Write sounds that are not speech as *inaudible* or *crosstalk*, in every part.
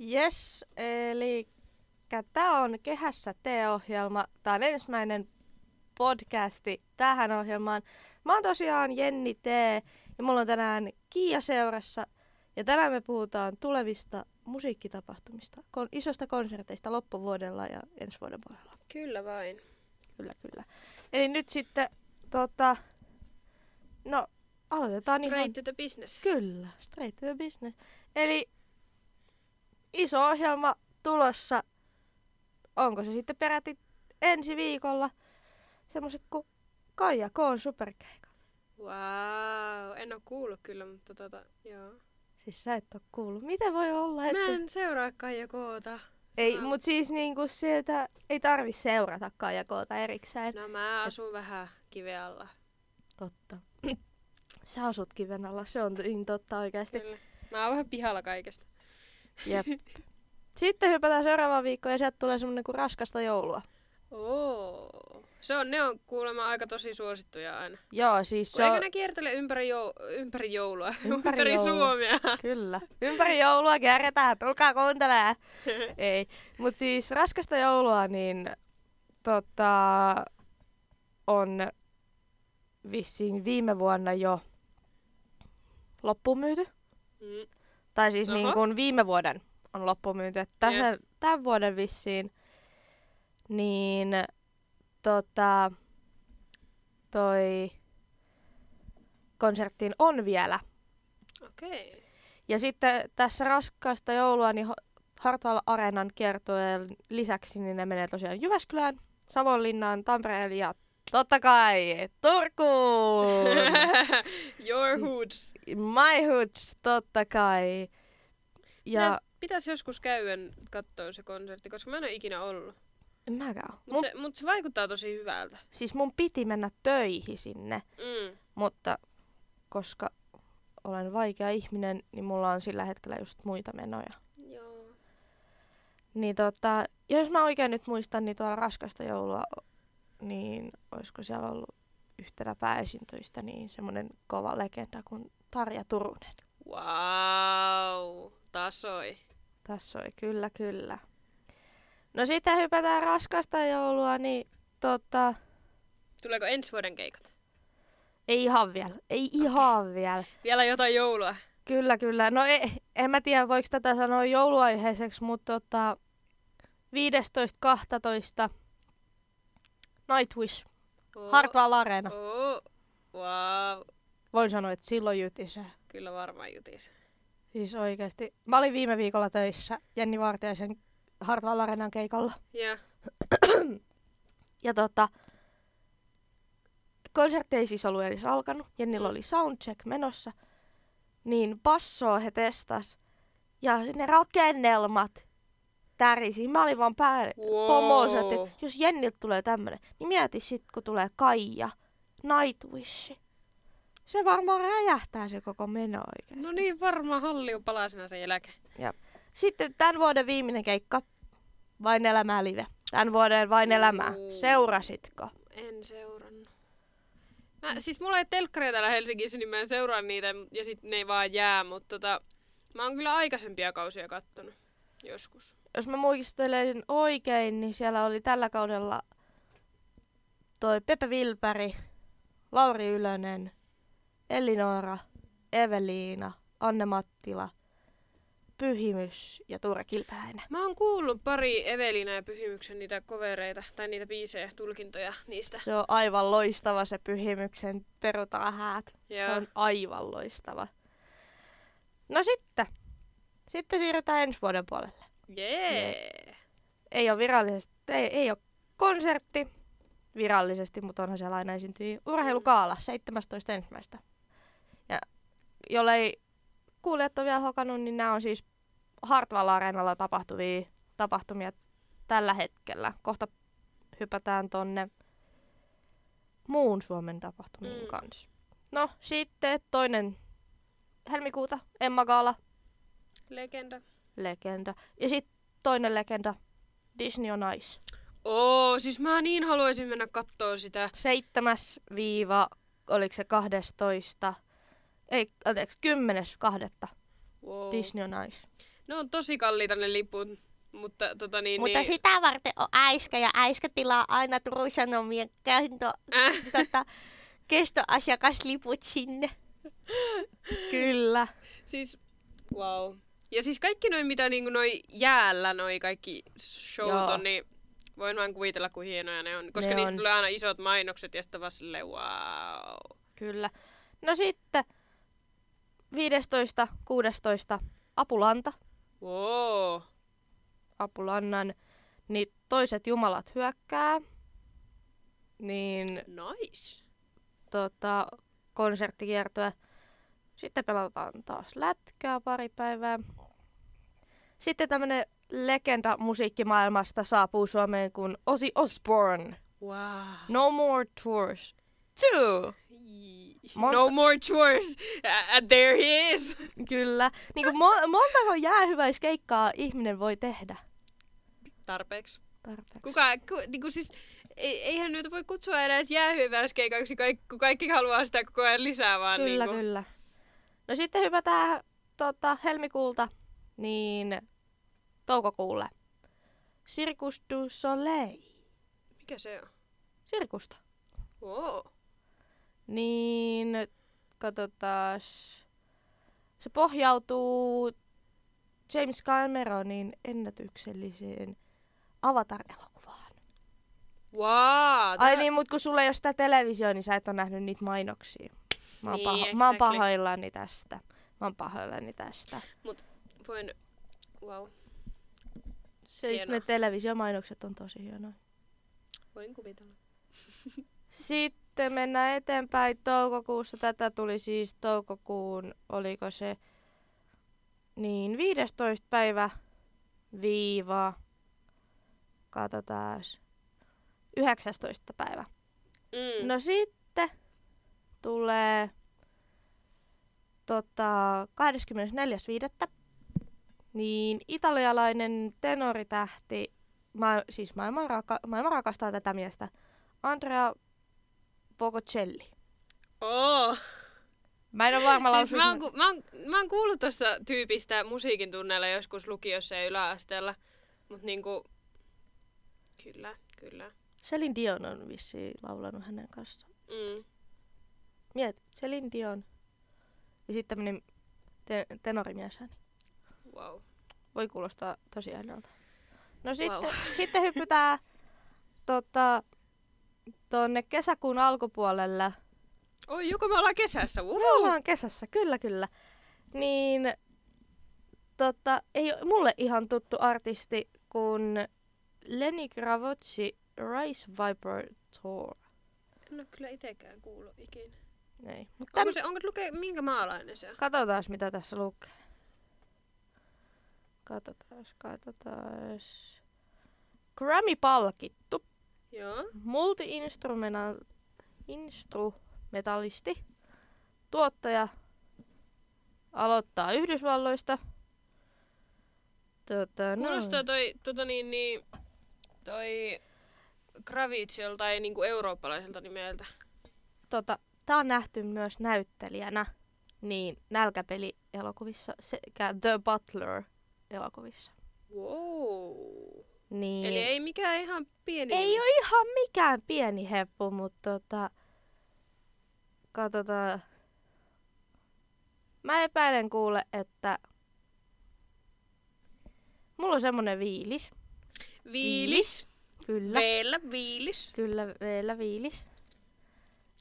Yes, eli tämä on Kehässä T-ohjelma. Tämä on ensimmäinen podcasti tähän ohjelmaan. Mä oon tosiaan Jenni T. ja mulla on tänään Kiia seurassa. Ja tänään me puhutaan tulevista musiikkitapahtumista, kon- isosta konserteista loppuvuodella ja ensi vuoden puolella. Kyllä vain. Kyllä, kyllä. Eli nyt sitten, tota, no aloitetaan Straight ihan... to the business. Kyllä, straight to the business. Eli iso ohjelma tulossa, onko se sitten peräti ensi viikolla, semmoiset kuin Kaija Koon superkeikka. Wow, en oo kuullut kyllä, mutta tota, joo. Siis sä et oo kuullut. Miten voi olla, että... Mä en seuraa Kaija Koota. Ei, Mä- mut siis niinku sieltä ei tarvi seurata Kaija Koota erikseen. No mä asun vähän kiven alla. Totta. Sä asut kiven alla, se on niin totta oikeasti. Kyllä. Mä oon vähän pihalla kaikesta. Jep. *laughs* Sitten hypätään seuraavaan viikkoon ja sieltä tulee semmonen kuin raskasta joulua. Oo. Se on, ne on kuulemma aika tosi suosittuja aina. Joo, siis Se se Eikö on... ne kiertele ympäri, jou- ympäri joulua? Ympäri *laughs* ympäri joulua. Suomea. *laughs* Kyllä. Ympäri joulua kierretään, tulkaa kuuntelemaan. Ei. Mut siis raskasta joulua, niin tota, on vissiin viime vuonna jo loppuun myyty. Mm. Tai siis niin kuin viime vuoden on loppuun myyty. Että tämän, tämän vuoden vissiin niin tota, toi konserttiin on vielä Okei. Okay. ja sitten tässä raskaasta joulua, niin Hartwall Areenan kiertueen lisäksi, niin ne menee tosiaan Jyväskylään, Savonlinnaan, Tampereelle ja totta kai Turkuun! *laughs* Your hoods. My hoods, totta kai. Ja. Pitäisi joskus käydä katsoa se konsertti, koska mä en ole ikinä ollut. en mäkään. Mutta Mun, se, mut se vaikuttaa tosi hyvältä. siis mun piti mennä töihin sinne, Mm. mutta koska olen vaikea ihminen, niin mulla on sillä hetkellä just muita menoja. Joo. Niin tota, jos mä oikein nyt muistan, niin tuolla raskasta joulua, niin olisiko siellä ollut yhtenä pääesiintyistä niin semmoinen kova legenda kuin Tarja Turunen. Wow. Tasoi. Tässä oli kyllä, kyllä. No sitten hypätään raskasta joulua, niin tota, Tuleeko ensi vuoden keikat? ei ihan vielä, ei ihan vielä. Vielä jotain joulua. Kyllä, kyllä. No ei, en mä tiedä, voiko tätä sanoa jouluaiheiseksi, mutta tota, 15.12. Nightwish, Oh. Hartwall Arena. Oh. Wow. Voin sanoa, että silloin jytisee. Kyllä varmaan jutis. Siis oikeesti. Mä olin viime viikolla töissä Jenni Vartiaisen Hartwall Arenan keikalla. Ja. *clears throat* Ja tota, konsertti ei siis ollut edes alkanut. Jennillä oli soundcheck menossa. Niin bassoa he testas. Ja ne rakennelmat tärisi. Mä olin vaan päälle Wow. pomossa, että jos Jenniltä tulee tämmönen, niin mieti sit, kun tulee Kaija, Nightwish. Se varmaan räjähtää se koko meno oikeesti. No niin, varmaan halli on palasena sen jälkeen. Sitten tämän vuoden viimeinen keikka. Vain elämää live. Tämän vuoden vain elämää. Seurasitko? En seurannut. Mä, siis mulla ei telkkaria täällä Helsingissä, niin mä en seuraa niitä ja sit ne ei vaan jää, mutta tota, mä oon kyllä aikaisempia kausia kattonut. Joskus. Jos mä muistelen oikein, niin siellä oli tällä kaudella toi Pepe Vilpäri, Lauri Ylönen, Elinora, Eveliina, Anne Mattila, Pyhimys ja Tuure Kilpeläinen. Mä oon kuullut pari Evelina ja Pyhimyksen niitä kovereita, tai niitä biisejä, tulkintoja niistä. Se on aivan loistava se Pyhimyksen perutaan häät. Se Joo. on aivan loistava. No sitten. Sitten siirrytään ensi vuoden puolelle. Jee! Ei ole virallisesti, ei, ei ole konsertti virallisesti, mutta onhan siellä aina esiintyy urheilukaala 17.1. Ja jollei kuulijat ole vielä hokannut, niin nämä on siis Hartwall Areenalla tapahtuvia tapahtumia tällä hetkellä. Kohta hypätään tonne muun Suomen tapahtumiin Mm. mm. kanssa. No sitten toinen helmikuuta, Emma Gaala, Legenda. Legenda. Ja sitten toinen legenda, Disney on Ice. Oo, siis mä niin haluaisin mennä kattoo sitä. 7 viiva, oliko se 12. ei, anteeksi, kymmenes kahdetta Wow. Disney on Ice. Ne on tosi kalliita ne liput, mutta tota niin... Mutta niin, sitä varten on äiskä ja äiskä tilaa aina Turun Sanomien käynto, Äh, tota, kestoasiakasliput sinne. *laughs* Kyllä. siis, wow. Ja siis kaikki noin, mitä niinku noi jäällä, noi kaikki showt Joo. on, niin voin vaan kuvitella, kuin hienoja ne on. Koska Ne niistä on. tulee aina isot mainokset ja sitten vaan silleen, wow. Kyllä. No sitten 15, 16 Apulanta. Wow. Apulannan, niin toiset jumalat hyökkää. Niin Nice. tota, konserttikiertoa. Sitten pelataan taas lätkää pari päivää. Sitten tämmönen legenda musiikkimaailmasta saapuu Suomeen kuin Ozzy Osbourne. Wow. No More Tours. Two! Monta- No more chores. And there he is. Kyllä. Niin kuin mo- montako jäähyväiskeikkaa ihminen voi tehdä? Tarpeeksi. Tarpeeksi. Kuka, ku, niinku siis, ei, eihän nyt voi kutsua edes jäähyväiskeikaksi, kun kaikki haluaa sitä koko ajan lisää vaan. Kyllä, niinku. kyllä. No sitten hypätään tota, helmikuulta niin toukokuulle. Circus du Soleil. Mikä se on? Sirkusta. Wow. Niin, katsotaas. Se pohjautuu James Cameronin ennätykselliseen Avatar-elokuvaan. Wow. Ai niin, mut kun sulla ei ole sitä televisioon, niin sä et ole nähnyt niitä mainoksia. Mä oon, Niin, paho- mä oon exactly. pahoillani tästä. Mä oon pahoillani tästä. Voin, wow. Siis ne televisiomainokset on tosi hienoja. Voin kuvitella. *laughs* Sitten mennään eteenpäin toukokuussa. Tätä tuli siis toukokuun, oliko se niin 15. päivä viiva, katsotaan, 19. päivä. Mm. No sitten tulee tota, 24.5. Niin italialainen tenoritähti, ma- siis maailman, raka- maailman rakastaa tätä miestä, Andrea Bocelli. Oh. Mä en ole varma Siis mä oon, ku, mä, oon, mä oon kuullut tosta tyypistä musiikin tunneilla joskus lukiossa ja yläasteella. Mut niinku, kyllä, kyllä. Celine Dion on vissiin laulanut hänen kanssaan. Mm. Miet, Celine Dion. Ja sitten tämmönen te- tenorimies hän. Wow. Voi kuulostaa tosi ennalta. No sitten, Wow. sitten hyppytään *laughs* tota, tonne kesäkuun alkupuolelle. Oi, joko me ollaan kesässä? Me Uhu. ollaan kesässä, kyllä kyllä. Niin tota, ei ole mulle ihan tuttu artisti kuin Lenny Gravocci Rise Viper Tour. En oo kyllä itekään kuullut ikinä. Ei. Mutta Onko se, onko lukee, minkä maalainen se on? Katsotaan, mitä tässä lukee. Katsotaan, katsotaan. Grammy-palkittu. Joo. Multi-instrumentalisti. Tuottaja aloittaa Yhdysvalloista. Tota, Kuulostaa toi, tota niin, niin, toi Kravitz joltain niinku eurooppalaiselta nimeltä. tota, tää on nähty myös näyttelijänä niin nälkäpeli-elokuvissa sekä The Butler-elokuvissa. Wow. Niin, Eli ei mikään ihan pieni ei ole ihan mikään pieni heppu, mutta tota, katsotaan. Mä epäilen kuule, että mulla on semmonen viilis. Viilis. Kyllä. Veellä viilis. Kyllä vielä viilis.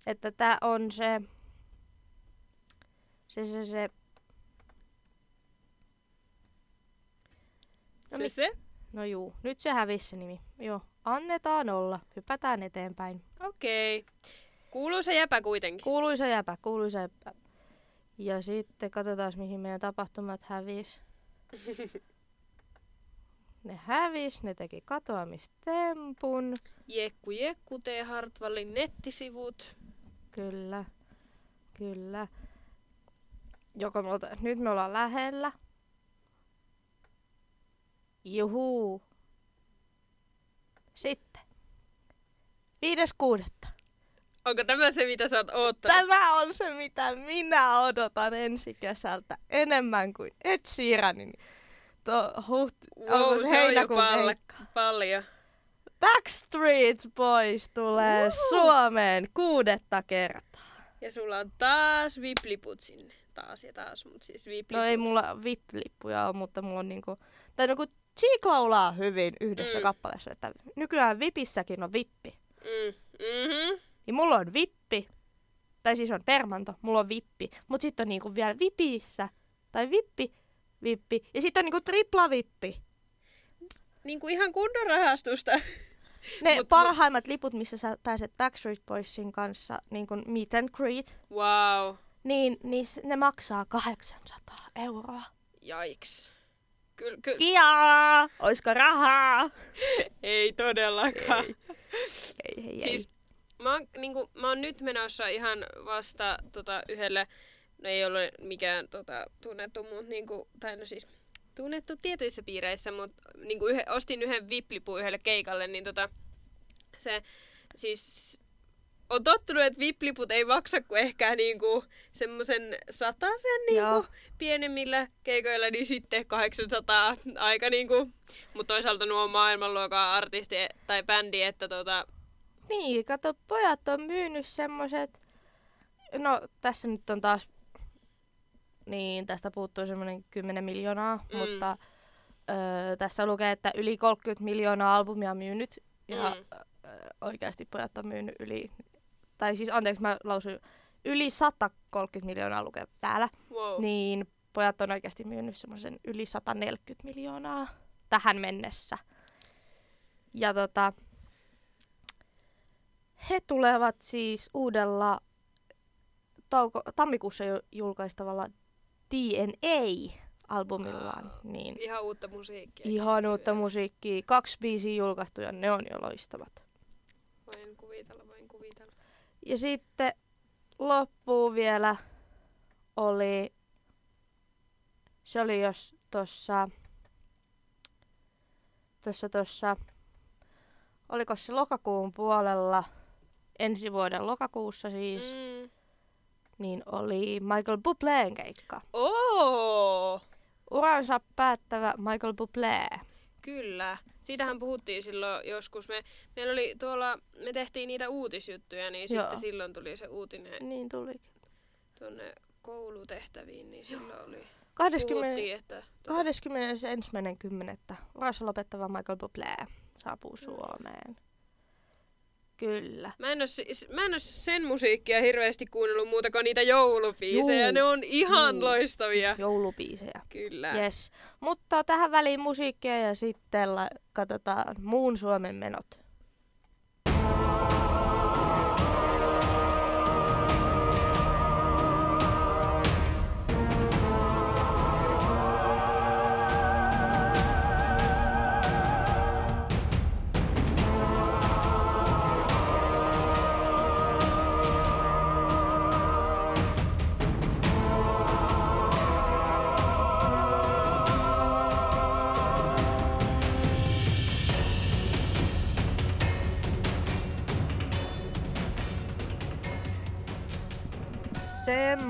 Että tää on se... Se, se, se... No, Se mi- se? no juu, nyt se hävisi se nimi. Joo, annetaan olla. Hypätään eteenpäin. Okei. Okay. Kuuluu se jäpä kuitenkin. Kuuluisa jäpä, kuuluisa jäpä. Ja sitten katsotaan, mihin meidän tapahtumat hävis. *laughs* Ne hävis, ne teki katoamistempun. Jekku Jekku T. Hartwallin nettisivut. Kyllä, kyllä. Joko me olta, nyt me ollaan lähellä. Juhuu. Sitten. Viides kuudetta. Onko tämä se, mitä sä oot oottanut? Tämä on se, mitä minä odotan ensi kesältä enemmän kuin Ed Sheeranin. To, huht, Wow, se on jo heinäkuun keikka? paljon. Backstreet Boys tulee Uhu. Suomeen kuudetta kertaa. Ja sulla on taas vipliput sinne. Taas ja taas, mutta siis vipliput. No ei mulla VIP-lippuja ole, mutta mulla on niinku... Tai no kun Cheek laulaa hyvin yhdessä Mm. kappaleessa, että nykyään VIPissäkin on vippi. Mm. Mm-hmm. Niin mulla on vippi, tai siis on permanto, mulla on vippi, mutta sitten on niinku vielä vipissä, tai vippi, vippi, ja sitten on niinku tripla vippi. Niin kuin ihan kunnon rahastusta. *laughs* Ne Mut- Mut, parhaimmat liput, missä sä pääset Backstreet Boysin kanssa, niin kuin meet and greet, Wow. niin, niin ne maksaa 800 euroa. Jaiks. Kyllä, ky- Kiaa! Oisko rahaa? *laughs* ei todellakaan. Ei, ei, ei. Siis mä oon, niinku, mä oon nyt menossa ihan vasta tota, yhdelle, no ei ole mikään tota, tunnettu, mutta niinku, tai no siis tunnettu tietyissä piireissä, mutta niinku yhe, ostin yhden viplipun yhdelle keikalle, niin tota, se siis on tottunut, että vipliput ei maksa kuin ehkä niinku semmoisen Joo. niinku pienemmillä keikoilla, niin sitten 800 aika niinku, mutta toisaalta nuo on maailmanluokan artisti tai bändi, että tota, Niin, kato, pojat on myynyt semmoset... No, tässä nyt on taas... Niin, tästä puuttuu semmoinen 10 miljoonaa, Mm. mutta öö, tässä lukee, että yli 30 miljoonaa albumia on myynyt. Ja mm. öö, oikeasti pojat on myynyt yli... Tai siis, anteeksi, mä lausuin yli 130 miljoonaa lukee täällä. wow. Niin pojat on oikeasti myynyt semmoisen yli 140 miljoonaa tähän mennessä. Ja tota, he tulevat siis uudella tauko, tammikuussa ju- julkaistavalla DNA-albumillaan. Wow. Niin Ihan uutta musiikkia. ihan uutta musiikkia. Kaksi biisiä julkaistu ja ne on jo loistavat. Voin kuvitella. Ja sitten loppuun vielä oli, se oli jos tuossa, tuossa, tuossa, oliko se lokakuun puolella, ensi vuoden lokakuussa siis, mm. Niin oli Michael Bubleen keikka. Oo! Uransa päättävä Michael Bublé. Kyllä. Siitähän puhuttiin silloin joskus. Me, meillä oli tuolla, me tehtiin niitä uutisjuttuja, niin Joo. sitten silloin tuli se uutinen Niin tulikin. tuonne koulutehtäviin, niin silloin oli. 20, Puhuttiin, että... Tota, 21.10. Uransa lopettava Michael Bublé saapuu Suomeen. Kyllä. Mä en, siis- mä en oo sen musiikkia hirveästi kuunnellut muuta kuin niitä joulubiisejä. Juu. Ne on ihan Juu. loistavia. Joulubiisejä. Kyllä. Yes. Mutta tähän väliin musiikkia ja sitten la- katsotaan muun Suomen menot.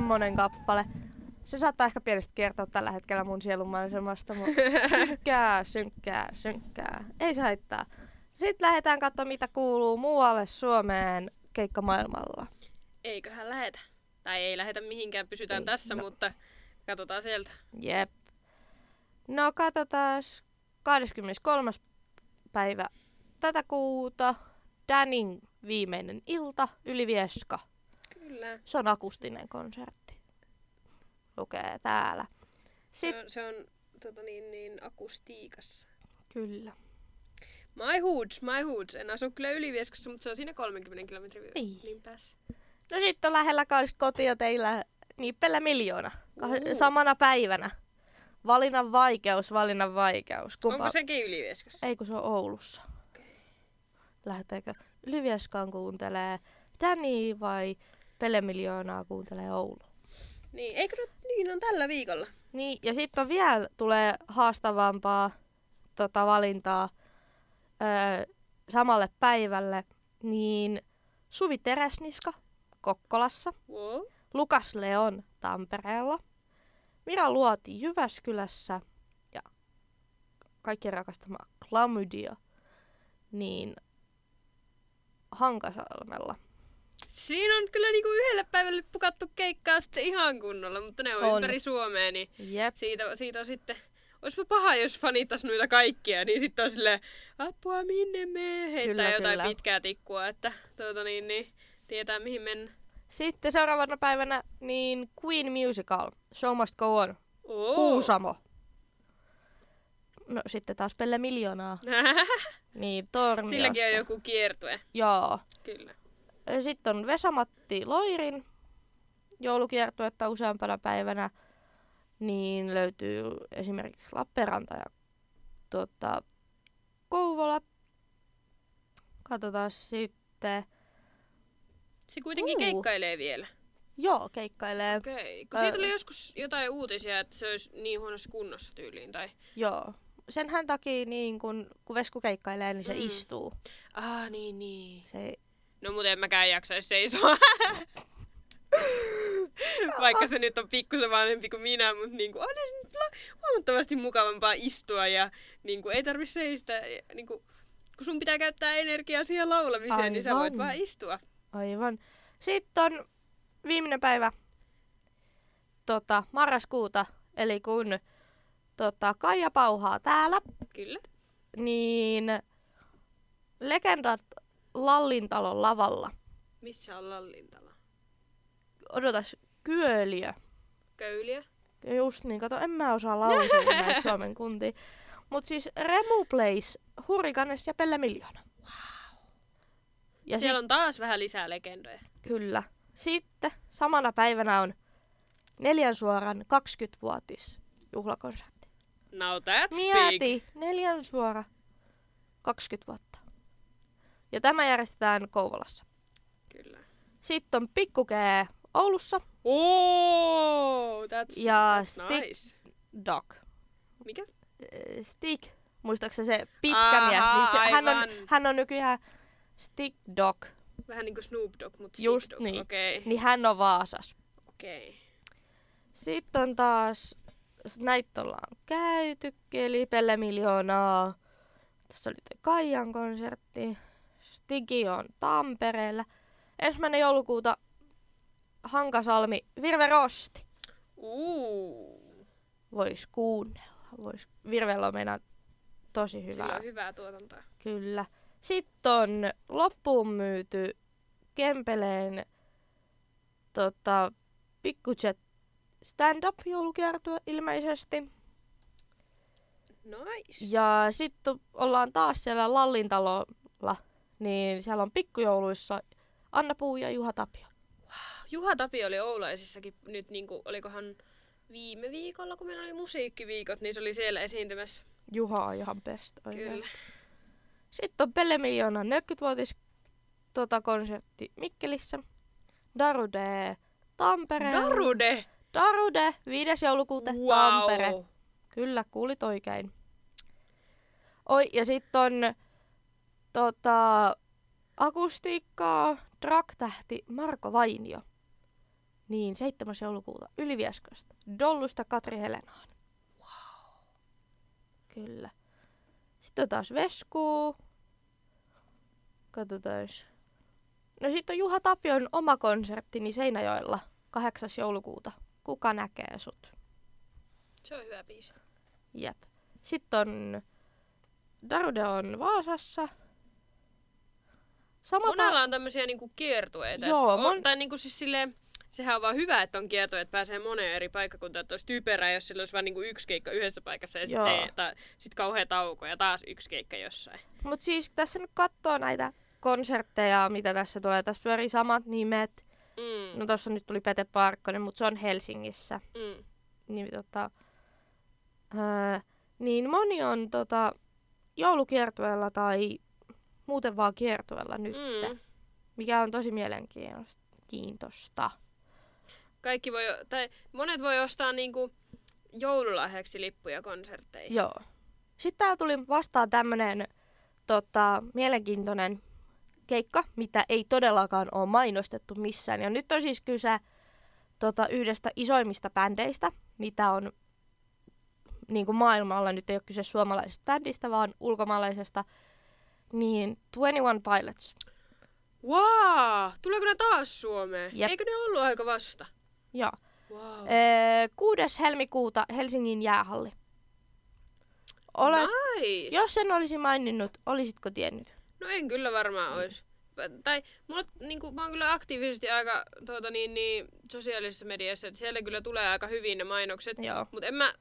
Semmonen kappale. Se saattaa ehkä pienesti kertoa tällä hetkellä mun sielunmaisemasta, mutta *laughs* synkkää, synkkää, synkkää. Ei se haittaa. Sitten lähdetään katsomaan, mitä kuuluu muualle Suomeen keikkamaailmalla. Eiköhän lähetä. Tai ei lähetä mihinkään, pysytään Ei, tässä, no. mutta katsotaan sieltä. Jep. No katsotaan 23. päivä tätä kuuta. Danin viimeinen ilta, Ylivieska. Kyllä. Se on akustinen konsertti. Lukee täällä. Se Sitten, on, se on tota niin, niin, akustiikassa. kyllä. My Hoods, My Hoods. En asu kyllä Ylivieskassa, mutta se on siinä 30 kilometrin Niin. niin päässä. No sitten on lähellä kans kotia teillä Niippellä miljoona. Kah- samana päivänä. Valinnan vaikeus, valinnan vaikeus. Kumpa... Onko sekin Ylivieskassa? Ei kun se on Oulussa. Lähteekö Ylivieskaan kuuntelee Danny vai Pele Miljoonaa kuuntelee Oulu? Niin, eikö nyt, niin on tällä viikolla? Niin, ja sitten on vielä tulee haastavampaa tota, valintaa öö, samalle päivälle, niin Suvi Teräsniska Kokkolassa, Wow. Lukas Leon Tampereella, Mira Luoti Jyväskylässä ja kaikki rakastama Klamydia, niin Hankasalmella. Siinä on kyllä niinku yhdelle päivälle pukattu keikkaa sitten ihan kunnolla, mutta ne on, On. ympäri Suomea, niin Jep. siitä, siitä on sitten... Olisipa paha, jos fanittas noita kaikkia, niin sitten on silleen, apua minne me heittää Kyllä, jotain kyllä. pitkää tikkua, että tuota niin, niin tietää mihin mennä. Sitten seuraavana päivänä niin Queen Musical, Show Must Go On, Oo. Kuusamo. No sitten taas Pelle Miljoonaa, *laughs* niin Torniossa. Silläkin on joku kiertue, Joo. kyllä. Sitten on Vesamatti Loirin joulukiertuetta useampana päivänä. Niin löytyy esimerkiksi Lappeenranta ja tuota, Kouvola. Katsotaan sitten. Se kuitenkin Uu. keikkailee vielä. Joo, keikkailee. Okei. Kun Ää- siitä oli joskus jotain uutisia, että se olisi niin huonossa kunnossa tyyliin. Tai... Joo. Senhän takia niin kun, kun Vesku keikkailee, niin se mm. istuu. Ah, niin, niin. Se, No mutta en mäkään jaksaisi seisoa. *laughs* Vaikka se nyt on pikkusen vanhempi kuin minä, mutta niinku, on se nyt huomattavasti mukavampaa istua ja niinku, ei tarvi seistä. ja Niinku, kun sun pitää käyttää energiaa siihen laulamiseen, niin sä voit Aivan. vaan istua. aivan. Sitten on viimeinen päivä tota, marraskuuta, eli kun tota, Kaija pauhaa täällä, Kyllä. niin legendat Lallintalon lavalla. Missä on Lallintalo? Odotas, Kyöliö. Köyliä? Just niin, kato, en mä osaa lausua näitä *laughs* Suomen kuntia. Mut siis Remu Place, Hurrikanes ja Pelle Miljoona. Wow. Ja Siellä on taas vähän lisää legendoja. Kyllä. Sitten samana päivänä on neljän suoran 20-vuotis juhlakonsertti. Now that's big. Mieti, neljän suora 20 vuotta. Ja tämä järjestetään Kouvolassa. Kyllä. Sitten on Pikkukee Oulussa, Oh, that's, Ja that's stick- nice. Doc. Mikä? Eh, Stick, muistaakseni se pitkä Aha, mies, niin se, hän, on, hän on nykyään Stick Dog, Vähän niinku Snoop Dogg, mutta Just Stick Dog. niin. Okay. niin hän on Vaasas. okei. Sitten on taas, näitä ollaan käyty, eli Pelle Miljoonaa. Tässä oli toi Kaijan konsertti. Stigi on Tampereella. Ensimmäinen joulukuuta Hankasalmi, Virve Rosti. Vois kuunnella. Vois. Virvellä on meidän tosi sillä hyvää. on hyvää tuotantoa. Kyllä. Sitten on loppuun myyty Kempeleen tota, Pikkujet stand-up joulukiertue ilmeisesti. Nice. Ja sitten ollaan taas siellä Lallintalolla, niin siellä on pikkujouluissa Anna Puu ja Juha Tapio. Juha Tapio oli Oulaisissakin nyt, niinku, olikohan viime viikolla, kun meillä oli musiikkiviikot, niin se oli siellä esiintymässä. Juha on ihan best oikein. Kyllä. Sitten on Pelle Miljoona 40-vuotis tota, konsertti Mikkelissä. Darude Tampereella. Darude! Darude, 5. joulukuuta Wow. Tampere. Kyllä, kuulit oikein. Oi, ja sitten on tota, akustiikkaa, Drak-tähti Marko Vainio. Niin, 7. joulukuuta Ylivieskosta. Dollusta Katri Helenaan. Wow. Kyllä. Sitten on taas Vesku. Katsotaan. No sitten on Juha Tapion oma konserttini Seinäjoella 8. joulukuuta. Kuka näkee sut? Se on hyvä biisi. Jep. Sitten on Darude on Vaasassa. Sama Monella on tämmöisiä niinku kiertueita. Joo, on, mon- Tai niinku siis silleen, sehän on vaan hyvä, että on kiertueet, että pääsee moneen eri paikkakuntaan. Että olisi typerää, jos sillä olisi vain niinku yksi keikka yhdessä paikassa ja sitten ta, sit kauhea tauko ja taas yksi keikka jossain. Mut siis tässä nyt katsoo näitä konsertteja, mitä tässä tulee. Tässä pyörii samat nimet. Mm. No tossa nyt tuli Pete Parkkonen, mutta se on Helsingissä. Mm. Niin, tota, ää, niin moni on tota, joulukiertueella tai muuten vaan kiertueella nyt, Mm. mikä on tosi mielenkiintoista. Kaikki voi, tai monet voi ostaa niinku joululahjaksi lippuja konsertteihin. Joo. Sitten täällä tuli vastaan tämmönen tota, mielenkiintoinen keikka, mitä ei todellakaan ole mainostettu missään. Ja nyt on siis kyse tota, yhdestä isoimmista bändeistä, mitä on niin kuin maailmalla. Nyt ei ole kyse suomalaisesta bändistä, vaan ulkomaalaisesta. Niin 21 Pilots. Wow! Tuleeko ne taas Suomeen? Jep. Eikö ne ollut aika vasta? Joo. Wow. Ee, 6. helmikuuta Helsingin jäähalli. Olet, nice! Jos sen olisi maininnut, olisitko tiennyt? No en kyllä varmaan mm. olisi. Tai mulla, niin kuin, mä oon kyllä aktiivisesti aika tuota, niin, niin, sosiaalisessa mediassa, että siellä kyllä tulee aika hyvin ne mainokset. Joo. Mutta en mä...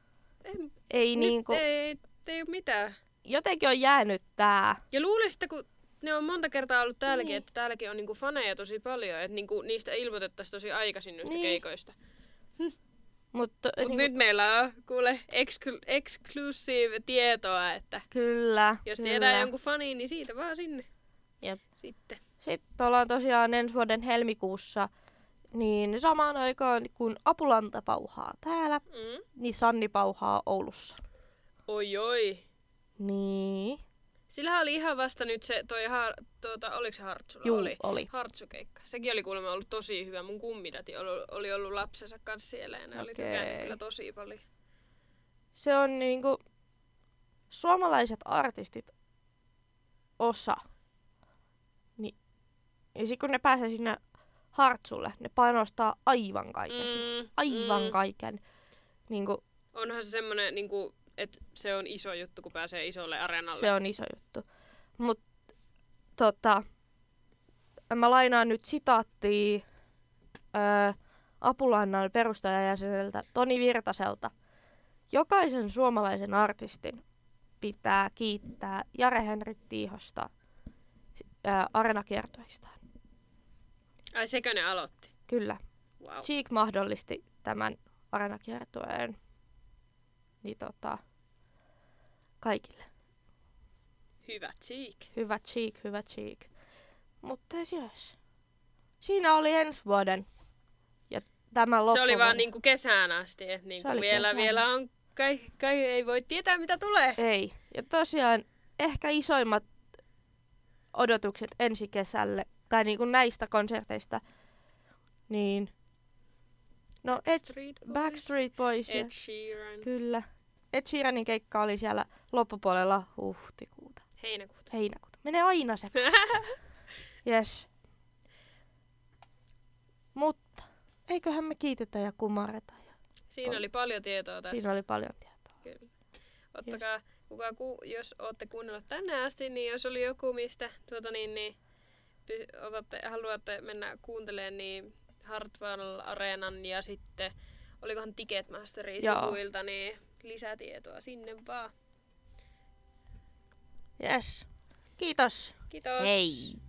En, Ei nyt niinku, ei, ei ole mitään. Jotenkin on jäänyt tää. Ja luulisin, kun ne on monta kertaa ollut täälläkin, Niin. että täälläkin on niinku faneja tosi paljon, että niinku niistä ilmoitettaisiin tosi aikaisin noista Niin. keikoista. Mutta Mut niinku, nyt meillä on kuule exclu- exclusive tietoa, että kyllä, jos kyllä. tiedään jonkun faniin, niin siitä vaan sinne. Jep. Sitten. Sitten ollaan tosiaan ensi vuoden helmikuussa, niin samaan aikaan kun Apulanta pauhaa täällä, Mm. niin Sanni pauhaa Oulussa. Oi oi. Niin. Sillähän oli ihan vasta nyt se, toi, har, tuota, oliko se Hartsulla? Juu, oli. oli. Hartsukeikka. Sekin oli kuulemma ollut tosi hyvä. Mun kummitäti oli, oli ollut lapsensa kanssa siellä ja ne oli Okei. tykännyt kyllä tosi paljon. Se on niinku suomalaiset artistit osa. Niin, ja sit kun ne pääsee sinne Hartsulle, ne panostaa aivan kaiken siihen. Mm, Aivan mm. kaiken. Niinku, Onhan se semmonen, niinku, että se on iso juttu, kun pääsee isolle areenalle. se on iso juttu. Mut tota, mä lainaan nyt sitaattia öö, Apulannan perustajajäseneltä Toni Virtaselta. Jokaisen suomalaisen artistin pitää kiittää Jare Henrik Tiihosta arenakiertoistaan. Ai sekö ne aloitti? Kyllä. Wow. Cheek mahdollisti tämän arenakiertueen niin tota, kaikille. Hyvä cheek. Hyvä cheek, hyvä cheek. Mutta yes. Siinä oli ensi vuoden. Ja tämä Se oli vaan niinku kesään asti, että Se niinku vielä, kesään. vielä on, kai, kai ei voi tietää mitä tulee. Ei. Ja tosiaan ehkä isoimmat odotukset ensi kesälle, tai niinku näistä konserteista, niin no Ed, Backstreet Boys, Backstreet Boys. Ed Sheeran, Kyllä. Ed Sheeranin keikka oli siellä loppupuolella huhtikuuta, heinäkuuta. heinäkuuta. Menee aina se. *laughs* Yes. Mutta eiköhän me kiitetä ja kumareta. Ja Siinä oli paljon tietoa tässä. siinä oli paljon tietoa. Kyllä. Ottakaa, kuka, ku, jos olette kuunnellut tänne asti, niin jos oli joku, mistä tuota, niin, niin, py, otatte, haluatte mennä kuuntelemaan, niin Hartwell Areenan ja sitten, olikohan Ticketmasterin sivuilta, niin lisätietoa sinne vaan. Yes. Kiitos. Kiitos. Hei.